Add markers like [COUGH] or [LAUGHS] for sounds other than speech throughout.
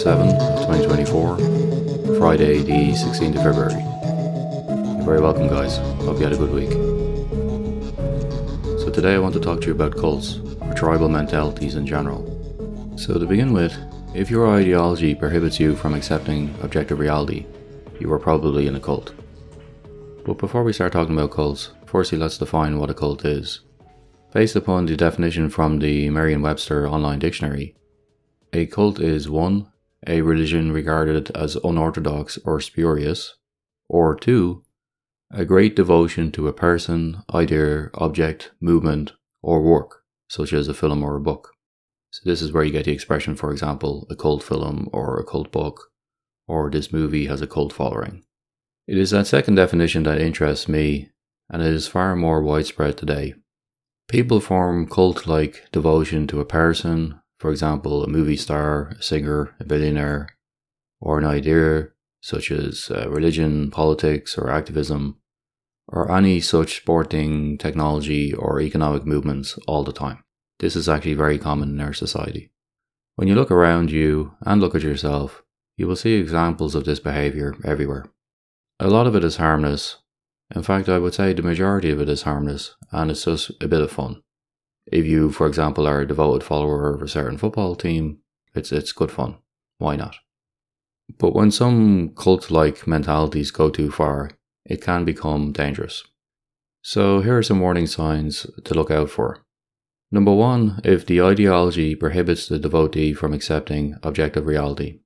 7 of 2024, Friday, the 16th of February. You're very welcome, guys. Hope you had a good week. So, today I want to talk to you about cults, or tribal mentalities in general. So, to begin with, if your ideology prohibits you from accepting objective reality, you are probably in a cult. But before we start talking about cults, firstly let's define what a cult is. Based upon the definition from the Merriam Webster Online Dictionary, a cult is 1. A religion regarded as unorthodox or spurious, or 2. A great devotion to a person, idea, object, movement, or work, such as a film or a book. So, this is where you get the expression, for example, a cult film or a cult book, or this movie has a cult following. It is that second definition that interests me, and it is far more widespread today. People form cult like devotion to a person, for example, a movie star, a singer, a billionaire, or an idea such as uh, religion, politics, or activism, or any such sporting, technology, or economic movements all the time. This is actually very common in our society. When you look around you and look at yourself, you will see examples of this behavior everywhere. A lot of it is harmless in fact, I would say the majority of it is harmless and it's just a bit of fun. If you, for example, are a devoted follower of a certain football team, it's it's good fun. Why not? But when some cult like mentalities go too far, it can become dangerous. So here are some warning signs to look out for. Number one, if the ideology prohibits the devotee from accepting objective reality.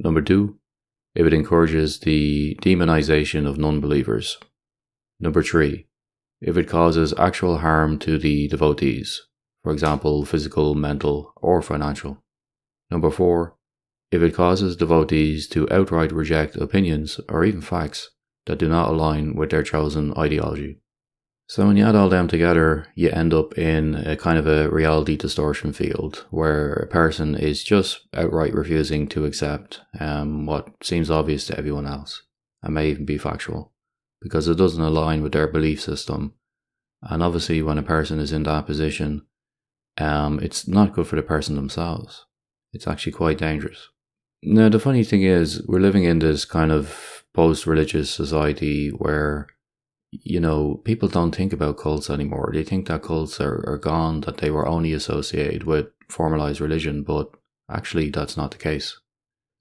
Number two, if it encourages the demonization of non believers. Number three, if it causes actual harm to the devotees, for example, physical, mental, or financial. Number four, if it causes devotees to outright reject opinions or even facts that do not align with their chosen ideology. So when you add all them together, you end up in a kind of a reality distortion field where a person is just outright refusing to accept um, what seems obvious to everyone else and may even be factual because it doesn't align with their belief system. And obviously, when a person is in that position, um, it's not good for the person themselves. It's actually quite dangerous. Now, the funny thing is, we're living in this kind of post religious society where, you know, people don't think about cults anymore. They think that cults are, are gone, that they were only associated with formalized religion, but actually, that's not the case.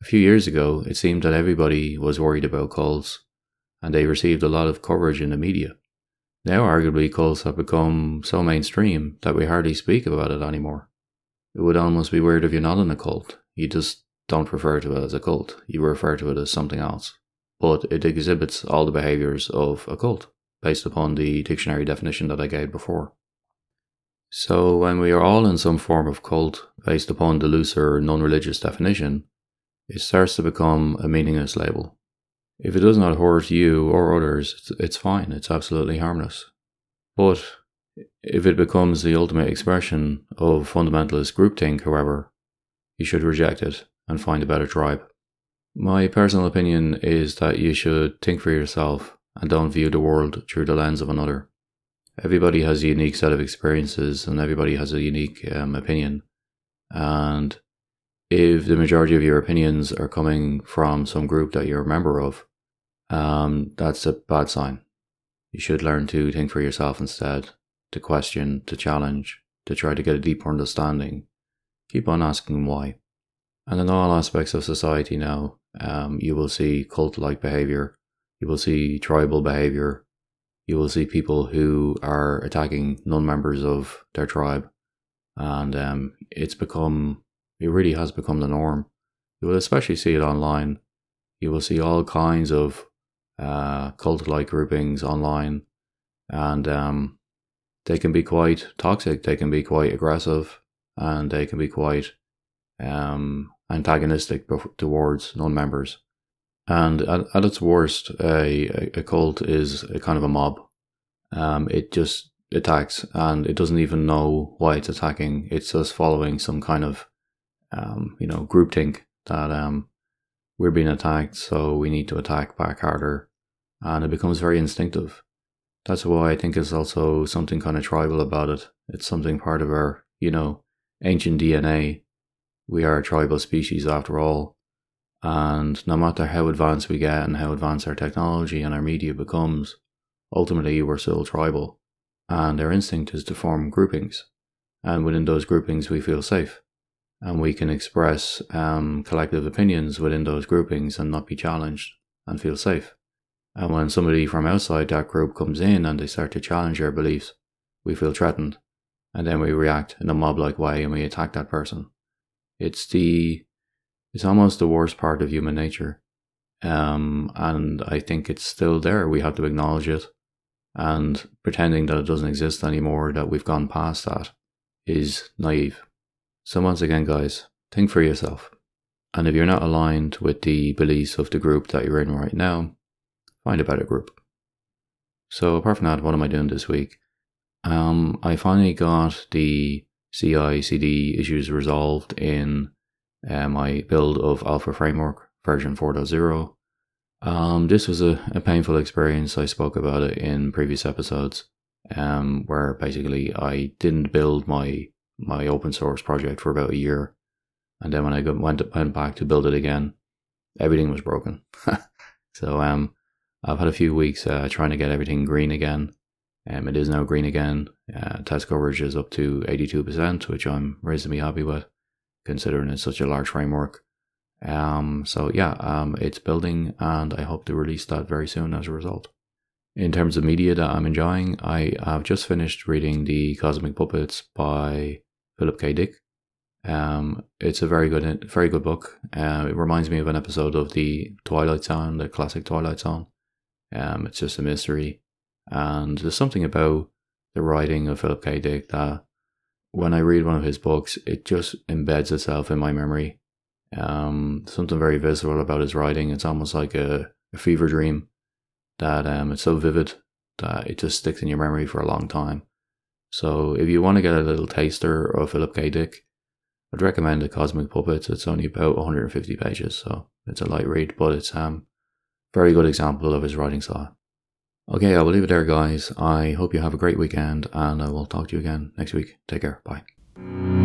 A few years ago, it seemed that everybody was worried about cults and they received a lot of coverage in the media. Now, arguably, cults have become so mainstream that we hardly speak about it anymore. It would almost be weird if you're not in a cult. You just don't refer to it as a cult, you refer to it as something else. But it exhibits all the behaviours of a cult, based upon the dictionary definition that I gave before. So, when we are all in some form of cult, based upon the looser non religious definition, it starts to become a meaningless label. If it does not hurt you or others, it's, fine. It's absolutely harmless. But if it becomes the ultimate expression of fundamentalist groupthink, however, you should reject it and find a better tribe. My personal opinion is that you should think for yourself and don't view the world through the lens of another. Everybody has a unique set of experiences and everybody has a unique um, opinion. And if the majority of your opinions are coming from some group that you're a member of, um, that's a bad sign. You should learn to think for yourself instead, to question, to challenge, to try to get a deeper understanding. Keep on asking why. And in all aspects of society now, um, you will see cult like behavior, you will see tribal behavior, you will see people who are attacking non members of their tribe. And um, it's become, it really has become the norm. You will especially see it online. You will see all kinds of uh, cult like groupings online, and um, they can be quite toxic, they can be quite aggressive, and they can be quite um, antagonistic towards non members. And at, at, its worst, a, a cult is a kind of a mob. Um, it just attacks and it doesn't even know why it's attacking. It's just following some kind of, um, you know, groupthink that um, we're being attacked, so we need to attack back harder and it becomes very instinctive. That's why I think it's also something kind of tribal about it. It's something part of our, you know, ancient DNA. We are a tribal species after all, And no matter how advanced we get and how advanced our technology and our media becomes, ultimately we're still tribal. And our instinct is to form groupings. And within those groupings, we feel safe. And we can express um, collective opinions within those groupings and not be challenged and feel safe. And when somebody from outside that group comes in and they start to challenge our beliefs, we feel threatened. And then we react in a mob like way and we attack that person. It's the it's almost the worst part of human nature. Um, and I think it's still there. We have to acknowledge it. And pretending that it doesn't exist anymore, that we've gone past that, is naive. So, once again, guys, think for yourself. And if you're not aligned with the beliefs of the group that you're in right now, find a better group. So, apart from that, what am I doing this week? Um, I finally got the CI CD issues resolved in uh, my build of Alpha Framework version 4.0. Um, this was a, a, painful experience. I spoke about it in previous episodes, um, where basically I didn't build my my open source project for about a year, and then when I got, went went back to build it again, everything was broken. [LAUGHS] so um, I've had a few weeks uh, trying to get everything green again. Um, it is now green again. Uh, test coverage is up to 82%, which I'm reasonably happy with considering it's such a large framework. Um, so yeah, um, it's building, and I hope to release that very soon as a result. In terms of media that I'm enjoying, I have just finished reading the Cosmic Puppets by Philip K. Dick. Um, it's a very good, very good book. Uh, it reminds me of an episode of the Twilight Zone, the classic Twilight Zone. Um, it's just a mystery, and there's something about the writing of Philip K. Dick that when I read one of his books, it just embeds itself in my memory. Um, something very visceral about his writing. It's almost like a, a fever dream that um, it's so vivid that it just sticks in your memory for a long time. So if you want to get a little taster of Philip K. Dick, I'd recommend the Cosmic Puppets. It's only about 150 pages, so it's a light read, but it's um very good example of his writing style. Okay, I will leave it there, guys. I hope you have a great weekend, and I will talk to you again next week. Take care. Bye.